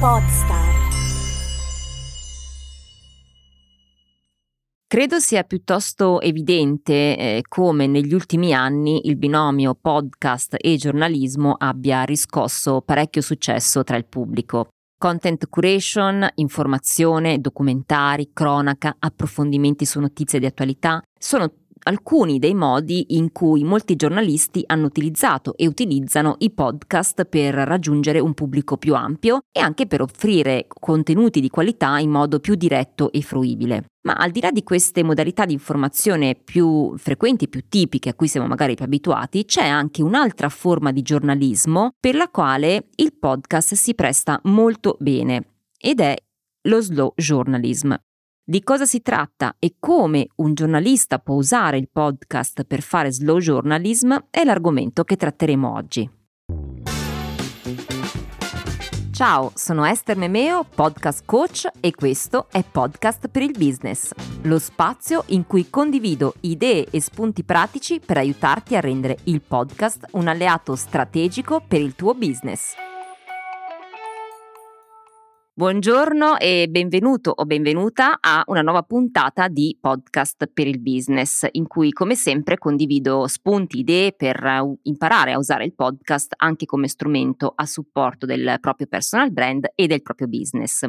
Podstar. Credo sia piuttosto evidente eh, come negli ultimi anni il binomio podcast e giornalismo abbia riscosso parecchio successo tra il pubblico. Content curation, informazione, documentari, cronaca, approfondimenti su notizie di attualità sono alcuni dei modi in cui molti giornalisti hanno utilizzato e utilizzano i podcast per raggiungere un pubblico più ampio e anche per offrire contenuti di qualità in modo più diretto e fruibile. Ma al di là di queste modalità di informazione più frequenti, più tipiche, a cui siamo magari più abituati, c'è anche un'altra forma di giornalismo per la quale il podcast si presta molto bene ed è lo slow journalism. Di cosa si tratta e come un giornalista può usare il podcast per fare slow journalism è l'argomento che tratteremo oggi. Ciao, sono Esther Memeo, podcast coach e questo è Podcast per il Business, lo spazio in cui condivido idee e spunti pratici per aiutarti a rendere il podcast un alleato strategico per il tuo business. Buongiorno e benvenuto o benvenuta a una nuova puntata di Podcast per il Business, in cui come sempre condivido spunti, idee per imparare a usare il podcast anche come strumento a supporto del proprio personal brand e del proprio business.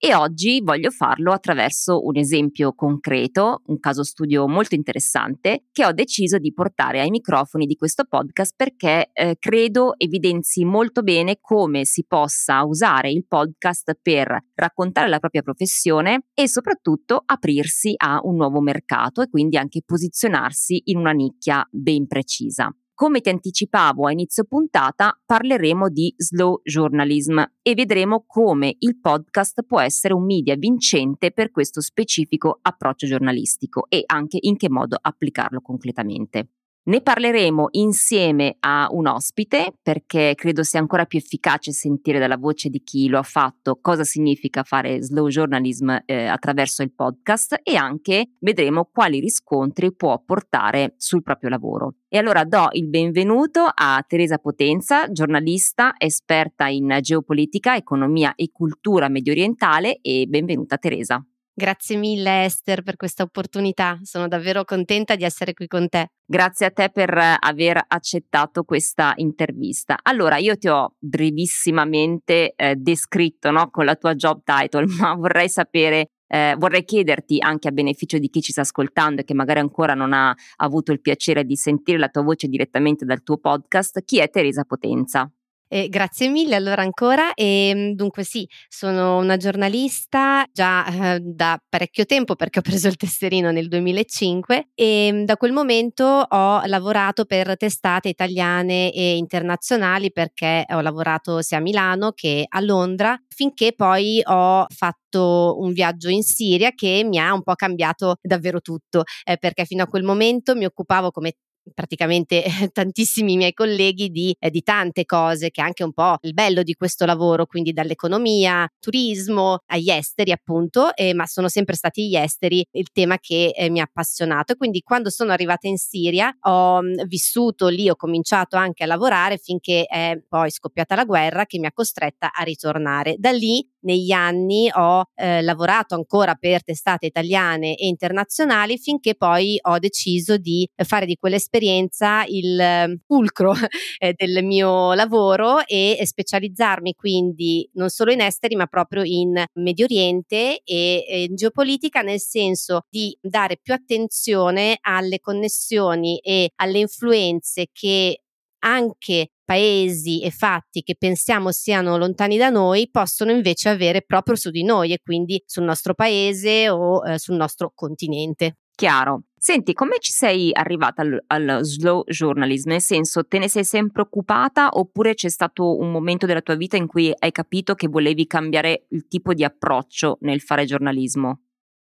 E oggi voglio farlo attraverso un esempio concreto, un caso studio molto interessante che ho deciso di portare ai microfoni di questo podcast perché eh, credo evidenzi molto bene come si possa usare il podcast per raccontare la propria professione e soprattutto aprirsi a un nuovo mercato e quindi anche posizionarsi in una nicchia ben precisa. Come ti anticipavo a inizio puntata, parleremo di slow journalism e vedremo come il podcast può essere un media vincente per questo specifico approccio giornalistico e anche in che modo applicarlo concretamente. Ne parleremo insieme a un ospite perché credo sia ancora più efficace sentire dalla voce di chi lo ha fatto cosa significa fare slow journalism eh, attraverso il podcast e anche vedremo quali riscontri può portare sul proprio lavoro. E allora do il benvenuto a Teresa Potenza, giornalista, esperta in geopolitica, economia e cultura medio orientale e benvenuta Teresa. Grazie mille Esther per questa opportunità, sono davvero contenta di essere qui con te. Grazie a te per aver accettato questa intervista. Allora, io ti ho brevissimamente eh, descritto no, con la tua job title, ma vorrei sapere eh, vorrei chiederti anche a beneficio di chi ci sta ascoltando e che magari ancora non ha avuto il piacere di sentire la tua voce direttamente dal tuo podcast, chi è Teresa Potenza? Eh, grazie mille allora ancora. E ehm, dunque sì, sono una giornalista già eh, da parecchio tempo perché ho preso il tesserino nel 2005 e ehm, da quel momento ho lavorato per testate italiane e internazionali perché ho lavorato sia a Milano che a Londra finché poi ho fatto un viaggio in Siria che mi ha un po' cambiato davvero tutto. Eh, perché fino a quel momento mi occupavo come praticamente tantissimi miei colleghi di, eh, di, tante cose, che è anche un po' il bello di questo lavoro, quindi dall'economia, turismo, agli esteri appunto, eh, ma sono sempre stati gli esteri il tema che eh, mi ha appassionato. Quindi quando sono arrivata in Siria ho mh, vissuto lì, ho cominciato anche a lavorare finché è poi scoppiata la guerra che mi ha costretta a ritornare. Da lì negli anni ho eh, lavorato ancora per testate italiane e internazionali finché poi ho deciso di fare di quell'esperienza il ehm, fulcro eh, del mio lavoro e specializzarmi quindi non solo in esteri ma proprio in Medio Oriente e, e in geopolitica nel senso di dare più attenzione alle connessioni e alle influenze che anche paesi e fatti che pensiamo siano lontani da noi possono invece avere proprio su di noi e quindi sul nostro paese o eh, sul nostro continente. Chiaro. Senti, come ci sei arrivata al, al, slow journalism? Nel senso, te ne sei sempre occupata oppure c'è stato un momento della tua vita in cui hai capito che volevi cambiare il tipo di approccio nel fare giornalismo?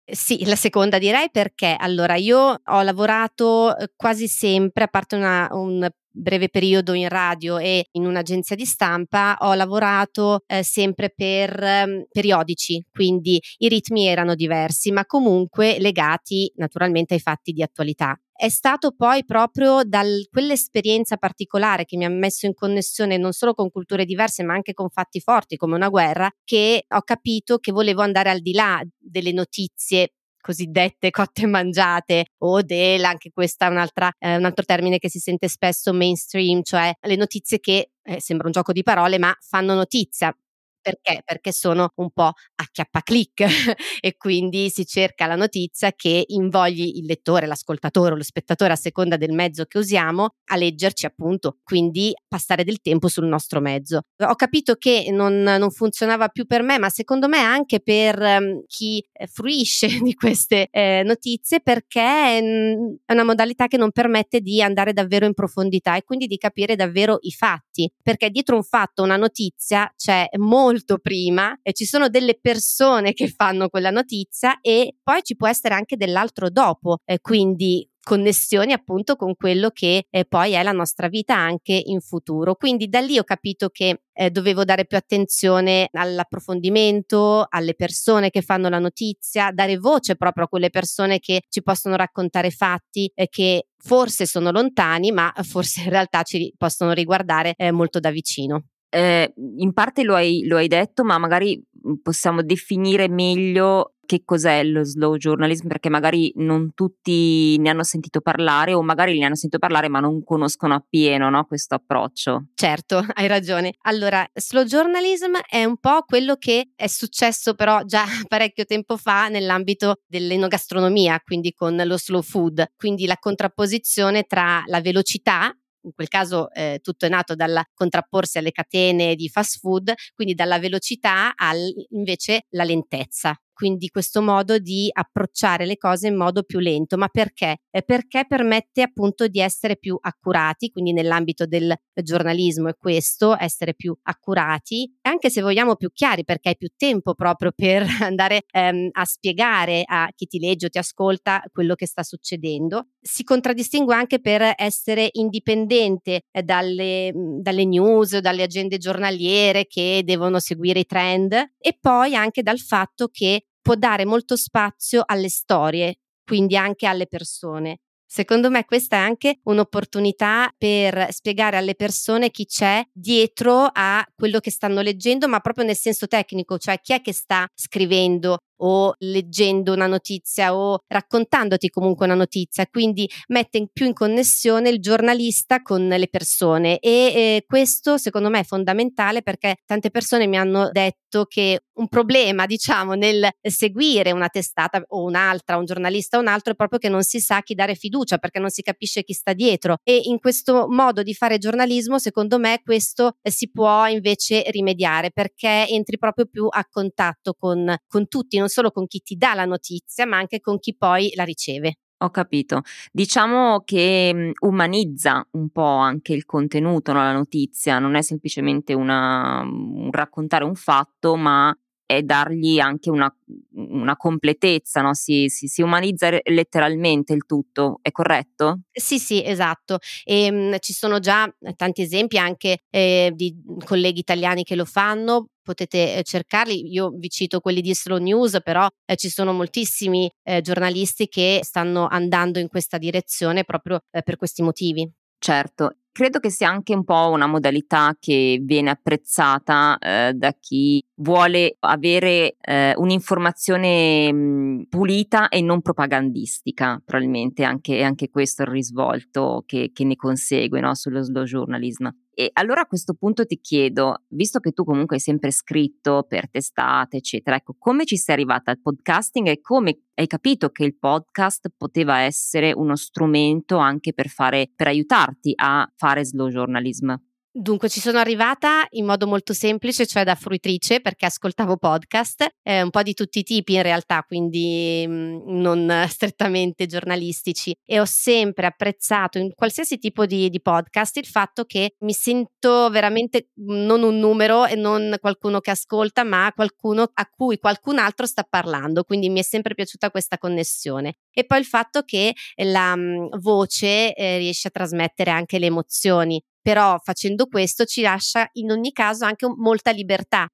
Sì, la seconda direi perché allora io ho lavorato quasi sempre, a parte una, un breve periodo in radio e in un'agenzia di stampa ho lavorato eh, sempre per eh, periodici, quindi i ritmi erano diversi, ma comunque legati naturalmente ai fatti di attualità. È stato poi proprio da quell'esperienza particolare che mi ha messo in connessione non solo con culture diverse ma anche con fatti forti come una guerra che ho capito che volevo andare al di là delle notizie cosiddette cotte mangiate o del, anche questa è eh, un altro termine che si sente spesso mainstream, cioè le notizie che eh, sembra un gioco di parole ma fanno notizia, perché? Perché sono un po' a chiappaclic e quindi si cerca la notizia che invogli il lettore, l'ascoltatore o lo spettatore a seconda del mezzo che usiamo a leggerci appunto, quindi passare del tempo sul nostro mezzo. Ho capito che non, non funzionava più per me, ma secondo me anche per um, chi eh, fruisce di queste eh, notizie perché mh, è una modalità che non permette di andare davvero in profondità e quindi di capire davvero i fatti, perché dietro un fatto, una notizia c'è molto molto prima e ci sono delle persone che fanno quella notizia e poi ci può essere anche dell'altro dopo, eh, quindi connessioni appunto con quello che eh, poi è la nostra vita anche in futuro. Quindi da lì ho capito che eh, dovevo dare più attenzione all'approfondimento, alle persone che fanno la notizia, dare voce proprio a quelle persone che ci possono raccontare fatti eh, che forse sono lontani, ma forse in realtà ci possono riguardare eh, molto da vicino. Eh, in parte lo hai, lo hai detto, ma magari mhmm, possiamo definire meglio che cos'è lo slow journalism perché magari non tutti ne hanno sentito parlare o magari ne hanno sentito parlare ma non conoscono appieno no, questo approccio. Certo, hai ragione. Allora, slow journalism è un po' quello che è successo però già parecchio tempo fa nell'ambito dell'enogastronomia, quindi con lo slow food, quindi la contrapposizione tra la velocità in quel caso eh, tutto è nato dal contrapporsi alle catene di fast food, quindi dalla velocità al invece la lentezza quindi questo modo di approcciare le cose in modo più lento. Ma perché? Perché permette appunto di essere più accurati, quindi nell'ambito del giornalismo è questo, essere più accurati, anche se vogliamo più chiari, perché hai più tempo proprio per andare ehm, a spiegare a chi ti legge o ti ascolta quello che sta succedendo. Si contraddistingue anche per essere indipendente eh, dalle, dalle news, dalle agende giornaliere che devono seguire i trend e poi anche dal fatto che può dare molto spazio alle storie, quindi anche alle persone. Secondo me questa è anche un'opportunità per spiegare alle persone chi c'è dietro a quello che stanno leggendo, ma proprio nel senso tecnico, cioè chi è che sta scrivendo o leggendo una notizia o raccontandoti comunque una notizia, quindi mette in più in connessione il giornalista con le persone. E eh, questo secondo me è fondamentale perché tante persone mi hanno detto che un problema diciamo nel seguire una testata o un'altra, un giornalista o un altro è proprio che non si sa chi dare fiducia perché non si capisce chi sta dietro. E in questo modo di fare giornalismo secondo me questo eh, si può invece rimediare perché entri proprio più a contatto con, con tutti, non solo con chi ti dà la notizia, ma anche con chi poi la riceve. Ho capito. Diciamo che mhmm, umanizza un po' anche il contenuto, no, la notizia, non è semplicemente una, un raccontare un fatto, ma è dargli anche una, una completezza, no? si, si, si, umanizza letteralmente il tutto, è corretto? Sì, sì, esatto. E, ehm, mh, ci sono già tanti esempi anche eh, di colleghi italiani che lo fanno, potete eh, cercarli, io vi cito quelli di Slow News, però eh, ci sono moltissimi eh, giornalisti che stanno andando in questa direzione proprio eh, per questi motivi. Certo, credo che sia anche un po' una modalità che viene apprezzata eh, da chi vuole avere eh, un'informazione mh, pulita e non propagandistica, probabilmente anche, anche questo è il risvolto che, che ne consegue no, sullo slow journalism. E allora a questo punto ti chiedo, visto che tu comunque hai sempre scritto per testate, eccetera, ecco, come ci sei arrivata al podcasting e come hai capito che il podcast poteva essere uno strumento anche per fare, per aiutarti a fare slow journalism? Dunque, ci sono arrivata in modo molto semplice, cioè da fruitrice, perché ascoltavo podcast, eh, un po' di tutti i tipi in realtà, quindi mh, mm, non strettamente giornalistici, e ho sempre apprezzato in qualsiasi tipo di, di, podcast il fatto che mi sento veramente non un numero e non qualcuno che ascolta, ma qualcuno a cui qualcun altro sta parlando, quindi mi è sempre piaciuta questa connessione. E poi il fatto che la mh, voce eh, riesce a trasmettere anche le emozioni però facendo questo ci lascia in ogni caso anche molta libertà.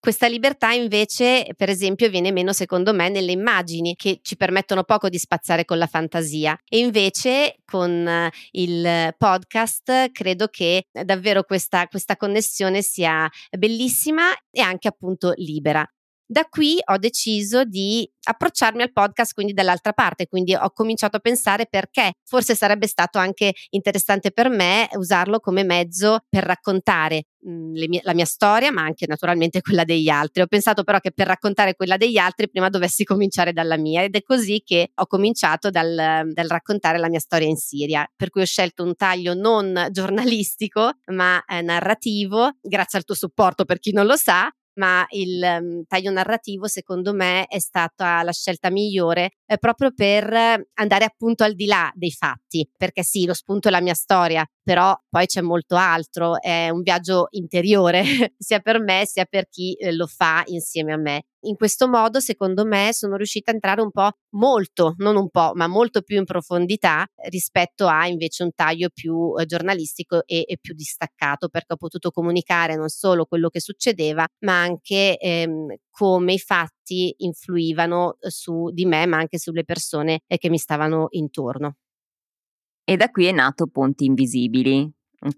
Questa libertà invece, per esempio, viene meno secondo me nelle immagini che ci permettono poco di spazzare con la fantasia e invece con eh, il podcast credo che davvero questa, questa connessione sia bellissima e anche appunto libera. Da qui ho deciso di approcciarmi al podcast quindi dall'altra parte, quindi ho cominciato a pensare perché forse sarebbe stato anche interessante per me usarlo come mezzo per raccontare mh, mie, la mia storia, ma anche naturalmente quella degli altri. Ho pensato però che per raccontare quella degli altri prima dovessi cominciare dalla mia ed è così che ho cominciato dal, dal raccontare la mia storia in Siria, per cui ho scelto un taglio non giornalistico ma eh, narrativo, grazie al tuo supporto per chi non lo sa, ma il um, taglio narrativo secondo me è stata la scelta migliore eh, proprio per andare appunto al di là dei fatti, perché sì, lo spunto è la mia storia, però poi c'è molto altro, è un viaggio interiore sia per me sia per chi eh, lo fa insieme a me. In questo modo, secondo me, sono riuscita a entrare un po' molto, non un po', ma molto più in profondità rispetto a invece un taglio più eh, giornalistico e, e, più distaccato, perché ho potuto comunicare non solo quello che succedeva, ma anche ehm, come i fatti influivano eh, su di me, ma anche sulle persone eh, che mi stavano intorno. E da qui è nato Ponti Invisibili,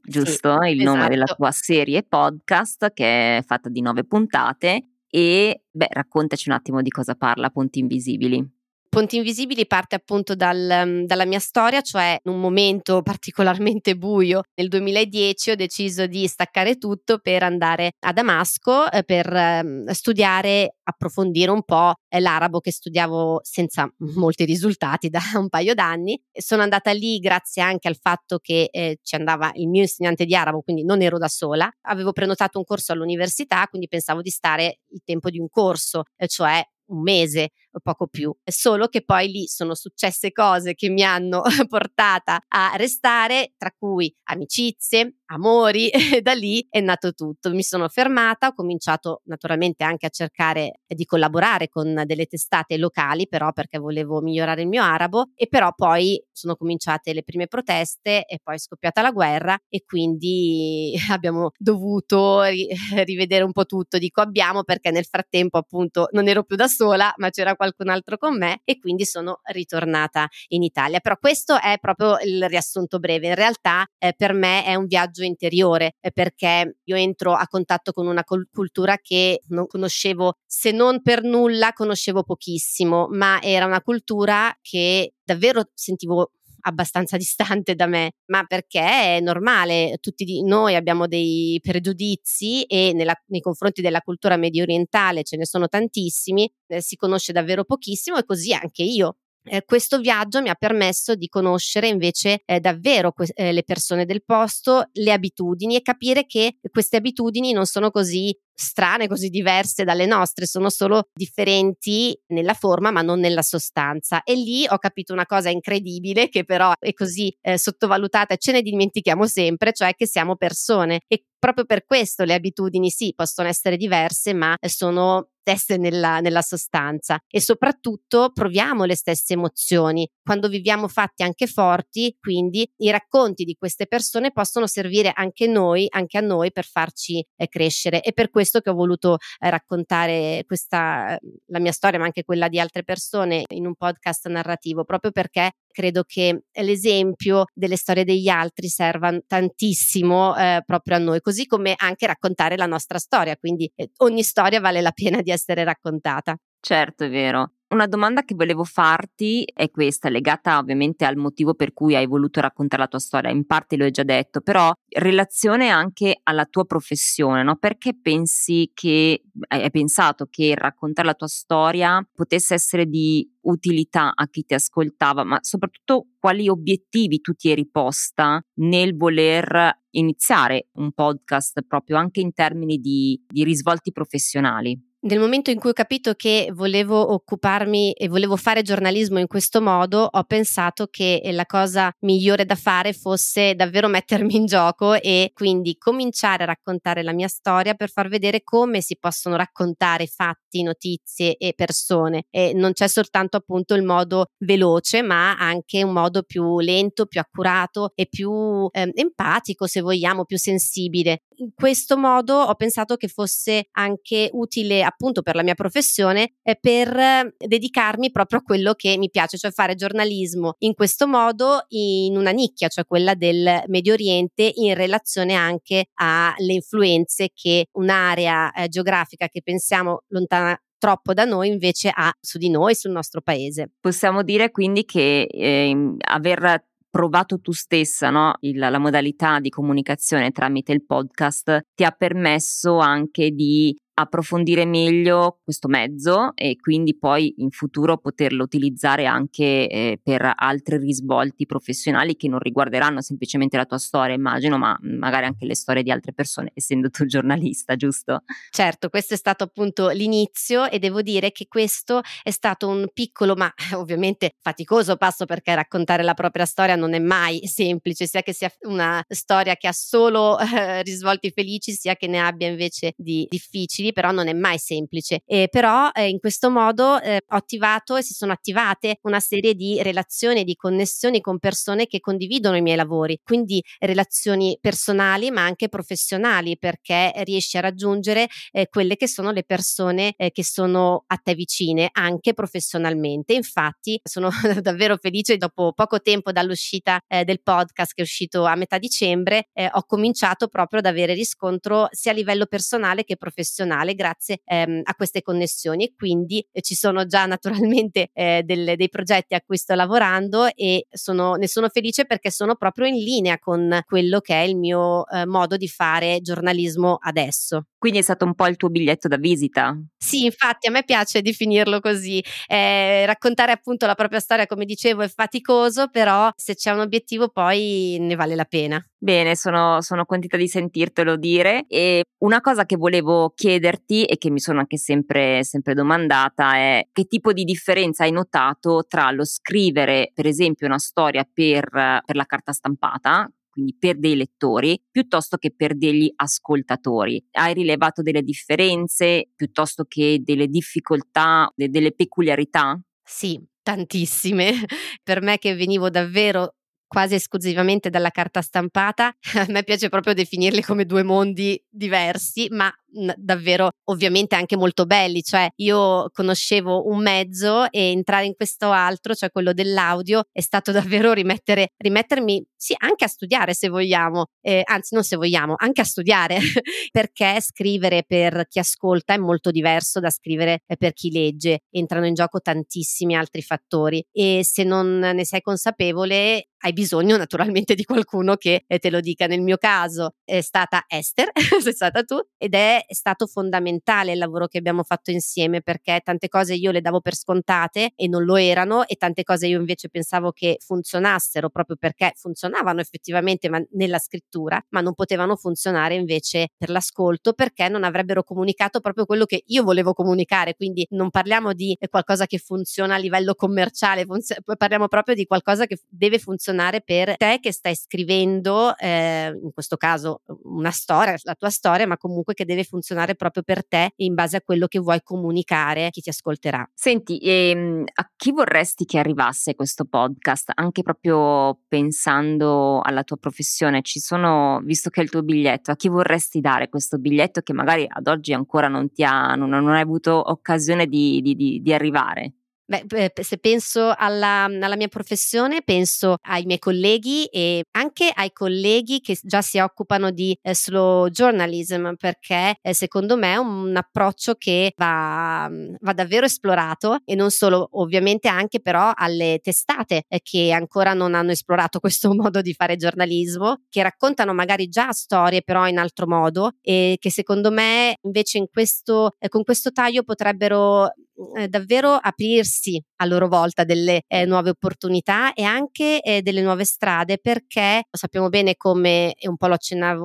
giusto? Sì, Il esatto. nome della esatto. tua serie podcast che è fatta di nove puntate e beh, raccontaci un attimo di cosa parla Ponti Invisibili. Ponti Invisibili parte appunto dal, mm, dalla mia storia, cioè in un momento particolarmente buio. Nel 2010 ho deciso di staccare tutto per andare a Damasco eh, per eh, studiare, approfondire un po' eh, l'arabo che studiavo senza molti risultati da un paio d'anni. Sono andata lì grazie anche al fatto che eh, ci andava il mio insegnante di arabo, quindi non ero da sola. Avevo prenotato un corso all'università, quindi pensavo di stare il tempo di un corso, eh, cioè un mese poco più. Solo che poi lì sono successe cose che mi hanno portata a restare, tra cui amicizie, amori, e da lì è nato tutto. Mi sono fermata, ho cominciato naturalmente anche a cercare di collaborare con delle testate locali, però perché volevo migliorare il mio arabo, e però poi sono cominciate le prime proteste e poi è scoppiata la guerra e quindi abbiamo dovuto ri- rivedere un po' tutto. Dico abbiamo perché nel frattempo appunto non ero più da sola, ma c'era qualcun altro con me e quindi sono ritornata in Italia. Però questo è proprio il riassunto breve. In realtà eh, per me è un viaggio interiore eh, perché io entro a contatto con una cultura che non conoscevo, se non per nulla conoscevo pochissimo, ma era una cultura che davvero sentivo abbastanza distante da me, ma perché è normale, tutti noi abbiamo dei pregiudizi e nella, nei confronti della cultura medio orientale ce ne sono tantissimi, eh, si conosce davvero pochissimo e così anche io. Eh, questo viaggio mi ha permesso di conoscere invece eh, davvero que- eh, le persone del posto, le abitudini e capire che queste abitudini non sono così strane, così diverse dalle nostre, sono solo differenti nella forma ma non nella sostanza. E lì ho capito una cosa incredibile che però è così eh, sottovalutata e ce ne dimentichiamo sempre, cioè che siamo persone e proprio per questo le abitudini sì possono essere diverse ma sono stesse nella, nella, sostanza e soprattutto proviamo le stesse emozioni. Quando viviamo fatti anche forti, quindi i racconti di queste persone possono servire anche noi, anche a noi per farci eh, crescere. È per questo che ho voluto eh, raccontare questa, la mia storia, ma anche quella di altre persone in un podcast narrativo, proprio perché credo che l'esempio delle storie degli altri serva tantissimo eh, proprio a noi, così come anche raccontare la nostra storia, quindi eh, ogni storia vale la pena di essere raccontata. Certo, è vero. Una domanda che volevo farti è questa, legata ovviamente al motivo per cui hai voluto raccontare la tua storia, in parte lo hai già detto, però relazione anche alla tua professione, no? Perché pensi che, hai pensato che raccontare la tua storia potesse essere di utilità a chi ti ascoltava, ma soprattutto quali obiettivi tu ti eri posta nel voler iniziare un podcast proprio anche in termini di, di risvolti professionali? Nel momento in cui ho capito che volevo occuparmi e volevo fare giornalismo in questo modo, ho pensato che la cosa migliore da fare fosse davvero mettermi in gioco e quindi cominciare a raccontare la mia storia per far vedere come si possono raccontare fatti, notizie e persone. E non c'è soltanto appunto il modo veloce, ma anche un modo più lento, più accurato e più eh, empatico, se vogliamo, più sensibile. In questo modo ho pensato che fosse anche utile appunto per la mia professione e per eh, dedicarmi proprio a quello che mi piace, cioè fare giornalismo in questo modo in una nicchia, cioè quella del Medio Oriente in relazione anche alle influenze che un'area eh, geografica che pensiamo lontana troppo da noi invece ha su di noi, sul nostro paese. Possiamo dire quindi che eh, aver provato tu stessa no? Il, la modalità di comunicazione tramite il podcast ti ha permesso anche di approfondire meglio questo mezzo e quindi poi in futuro poterlo utilizzare anche eh, per altri risvolti professionali che non riguarderanno semplicemente la tua storia, immagino, ma magari anche le storie di altre persone, essendo tu giornalista, giusto? Certo, questo è stato appunto l'inizio e devo dire che questo è stato un piccolo, ma ovviamente faticoso passo perché raccontare la propria storia non è mai semplice, sia che sia una storia che ha solo eh, risvolti felici, sia che ne abbia invece di difficili però non è mai semplice. E però eh, in questo modo eh, ho attivato e si sono attivate una serie di relazioni e di connessioni con persone che condividono i miei lavori, quindi relazioni personali ma anche professionali perché riesci a raggiungere eh, quelle che sono le persone eh, che sono a te vicine anche professionalmente. Infatti sono davvero felice dopo poco tempo dall'uscita eh, del podcast che è uscito a metà dicembre eh, ho cominciato proprio ad avere riscontro sia a livello personale che professionale nazionale grazie ehm, a queste connessioni e quindi eh, ci sono già naturalmente eh, delle, dei progetti a cui sto lavorando e sono, ne sono felice perché sono proprio in linea con quello che è il mio eh, modo di fare giornalismo adesso. Quindi è stato un po' il tuo biglietto da visita? Sì, infatti a me piace definirlo così. Eh, raccontare appunto la propria storia, come dicevo, è faticoso, però se c'è un obiettivo poi ne vale la pena. Bene, sono, sono contenta di sentirtelo dire e una cosa che volevo chiederti e che mi sono anche sempre, sempre domandata è che tipo di differenza hai notato tra lo scrivere per esempio una storia per, per la carta stampata, quindi per dei lettori, piuttosto che per degli ascoltatori. Hai rilevato delle differenze piuttosto che delle difficoltà, de- delle peculiarità? Sì, tantissime. per me che venivo davvero quasi esclusivamente dalla carta stampata. A me piace proprio definirli come due mondi diversi, ma davvero ovviamente anche molto belli, cioè io conoscevo un mezzo e entrare in questo altro, cioè quello dell'audio, è stato davvero rimettere, rimettermi sì anche a studiare se vogliamo, eh, anzi non se vogliamo, anche a studiare, perché scrivere per chi ascolta è molto diverso da scrivere per chi legge, entrano in gioco tantissimi altri fattori. E se non ne sei consapevole hai bisogno naturalmente di qualcuno che te lo dica. Nel mio caso è stata Esther, sei stata tu, ed è è stato fondamentale il lavoro che abbiamo fatto insieme perché tante cose io le davo per scontate e non lo erano e tante cose io invece pensavo che funzionassero proprio perché funzionavano effettivamente ma nella scrittura, ma non potevano funzionare invece per l'ascolto perché non avrebbero comunicato proprio quello che io volevo comunicare. Quindi non parliamo di qualcosa che funziona a livello commerciale, funz- parliamo proprio di qualcosa che deve funzionare per te che stai scrivendo, eh, in questo caso una storia, la tua storia, ma comunque che deve funzionare proprio per te in base a quello che vuoi comunicare a chi ti ascolterà. Senti, ehm, a chi vorresti che arrivasse questo podcast? Anche proprio pensando alla tua professione, ci sono, visto che è il tuo biglietto, a chi vorresti dare questo biglietto che magari ad oggi ancora non ti ha, non, non hai avuto occasione di, di, di, di arrivare? Beh, se penso alla, alla, mia professione, penso ai miei colleghi e anche ai colleghi che già si occupano di eh, slow journalism, perché eh, secondo me è un, approccio che va, va, davvero esplorato e non solo, ovviamente anche però alle testate eh, che ancora non hanno esplorato questo modo di fare giornalismo, che raccontano magari già storie però in altro modo e che secondo me invece in questo, eh, con questo taglio potrebbero eh, davvero aprirsi a loro volta delle eh, nuove opportunità e anche eh, delle nuove strade perché sappiamo bene come, e un po' lo,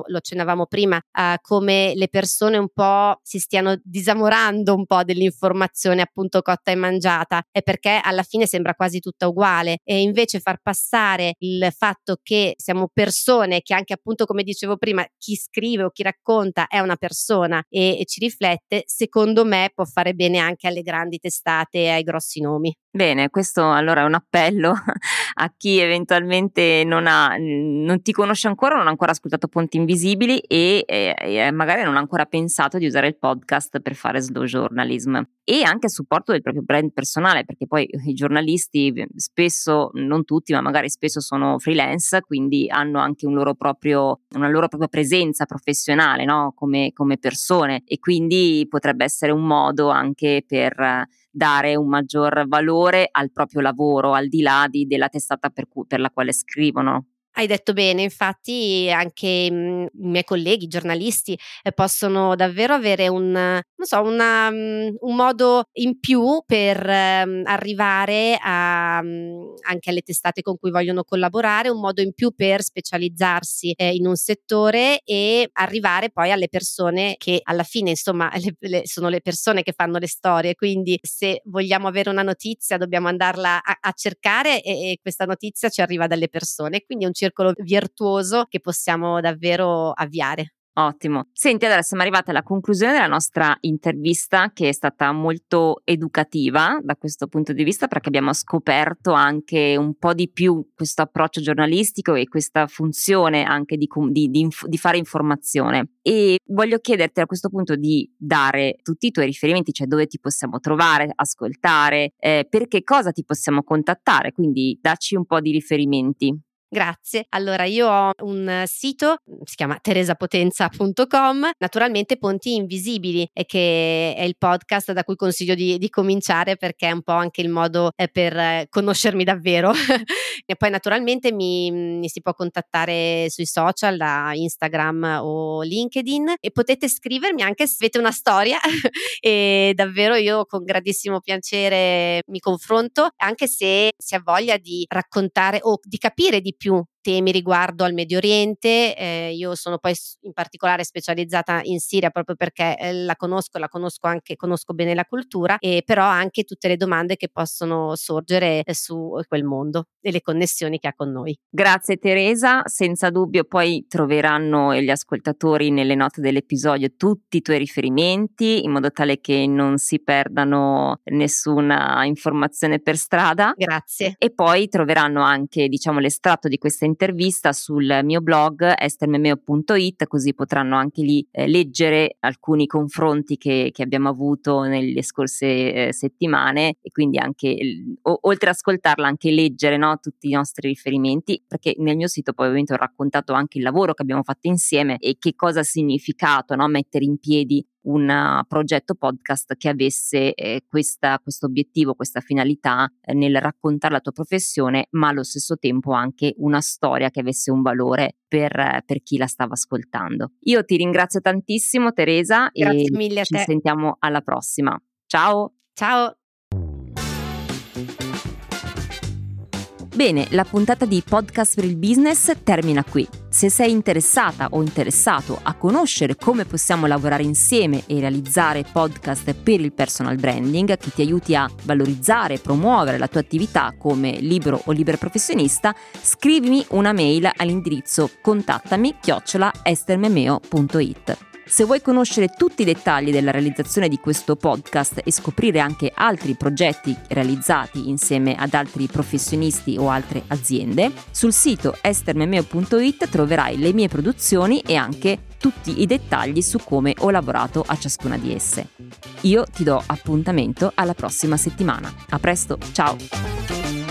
lo accennavamo prima, eh, come le persone un po' si stiano disamorando un po' dell'informazione appunto cotta e mangiata e perché alla fine sembra quasi tutta uguale. E invece far passare il fatto che siamo persone che anche appunto come dicevo prima chi scrive o chi racconta è una persona e, e ci riflette secondo me può fare bene anche alle grandi grandi testate e ai grossi nomi. Bene, questo allora è un appello a chi eventualmente non, ha, non ti conosce ancora, non ha ancora ascoltato Ponti Invisibili e, e, e, magari non ha ancora pensato di usare il podcast per fare slow journalism e anche a supporto del proprio brand personale, perché poi i giornalisti spesso, non tutti, ma magari spesso sono freelance, quindi hanno anche un loro proprio, una loro propria presenza professionale no? come, come persone e quindi potrebbe essere un modo anche per dare un maggior valore al proprio lavoro, al di là di, della testata per, cui, per la quale scrivono. Hai detto bene, infatti anche mhmm, i miei colleghi giornalisti eh, possono davvero avere un, so, una, mhmm, un modo in più per eh, arrivare a, mhmm, anche alle testate con cui vogliono collaborare, un modo in più per specializzarsi eh, in un settore e arrivare poi alle persone che alla fine insomma le, le, sono le persone che fanno le storie, quindi se vogliamo avere una notizia dobbiamo andarla a, a cercare e, e questa notizia ci arriva dalle persone, quindi è un circolo virtuoso che possiamo davvero avviare. Ottimo. Senti, allora siamo arrivati alla conclusione della nostra intervista che è stata molto educativa da questo punto di vista perché abbiamo scoperto anche un po' di più questo approccio giornalistico e questa funzione anche di, di, di, di fare informazione. E voglio chiederti a questo punto di dare tutti i tuoi riferimenti, cioè dove ti possiamo trovare, ascoltare, eh, per che cosa ti possiamo contattare, quindi dacci un po' di riferimenti. Grazie. Allora, io ho un sito, si chiama teresapotenza.com, naturalmente Ponti Invisibili, che è il podcast da cui consiglio di, di cominciare perché è un po' anche il modo eh, per conoscermi davvero. e poi naturalmente mi, mi, si può contattare sui social, da Instagram o LinkedIn e potete scrivermi anche se avete una storia e davvero io con grandissimo piacere mi confronto, anche se si ha voglia di raccontare o di capire di più question temi riguardo al Medio Oriente. Eh, io sono poi in particolare specializzata in Siria proprio perché eh, la conosco, la conosco anche, conosco bene la cultura e però anche tutte le domande che possono sorgere eh, su quel mondo e le connessioni che ha con noi. Grazie Teresa, senza dubbio poi troveranno gli ascoltatori nelle note dell'episodio tutti i tuoi riferimenti in modo tale che non si perdano nessuna informazione per strada. Grazie. E poi troveranno anche diciamo l'estratto di questa intervista sul mio blog estermemeo.it così potranno anche lì eh, leggere alcuni confronti che, che, abbiamo avuto nelle scorse eh, settimane e quindi anche o, oltre ad ascoltarla anche leggere no, tutti i nostri riferimenti perché nel mio sito poi ovviamente ho raccontato anche il lavoro che abbiamo fatto insieme e che cosa ha significato no, mettere in piedi un uh, progetto podcast che avesse eh, questo obiettivo, questa finalità eh, nel raccontare la tua professione, ma allo stesso tempo anche una storia che avesse un valore per, eh, per chi la stava ascoltando. Io ti ringrazio tantissimo Teresa Grazie e mille ci sentiamo alla prossima. Ciao! Ciao! Bene, la puntata di Podcast per il Business termina qui. Se sei interessata o interessato a conoscere come possiamo lavorare insieme e realizzare podcast per il personal branding che ti aiuti a valorizzare e promuovere la tua attività come libero o libero professionista, scrivimi una mail all'indirizzo contattami chiocciola estermemeo.it. Se vuoi conoscere tutti i dettagli della realizzazione di questo podcast e scoprire anche altri progetti realizzati insieme ad altri professionisti o altre aziende, sul sito estermemeo.it troverai le mie produzioni e anche tutti i dettagli su come ho lavorato a ciascuna di esse. Io ti do appuntamento alla prossima settimana. A presto, ciao!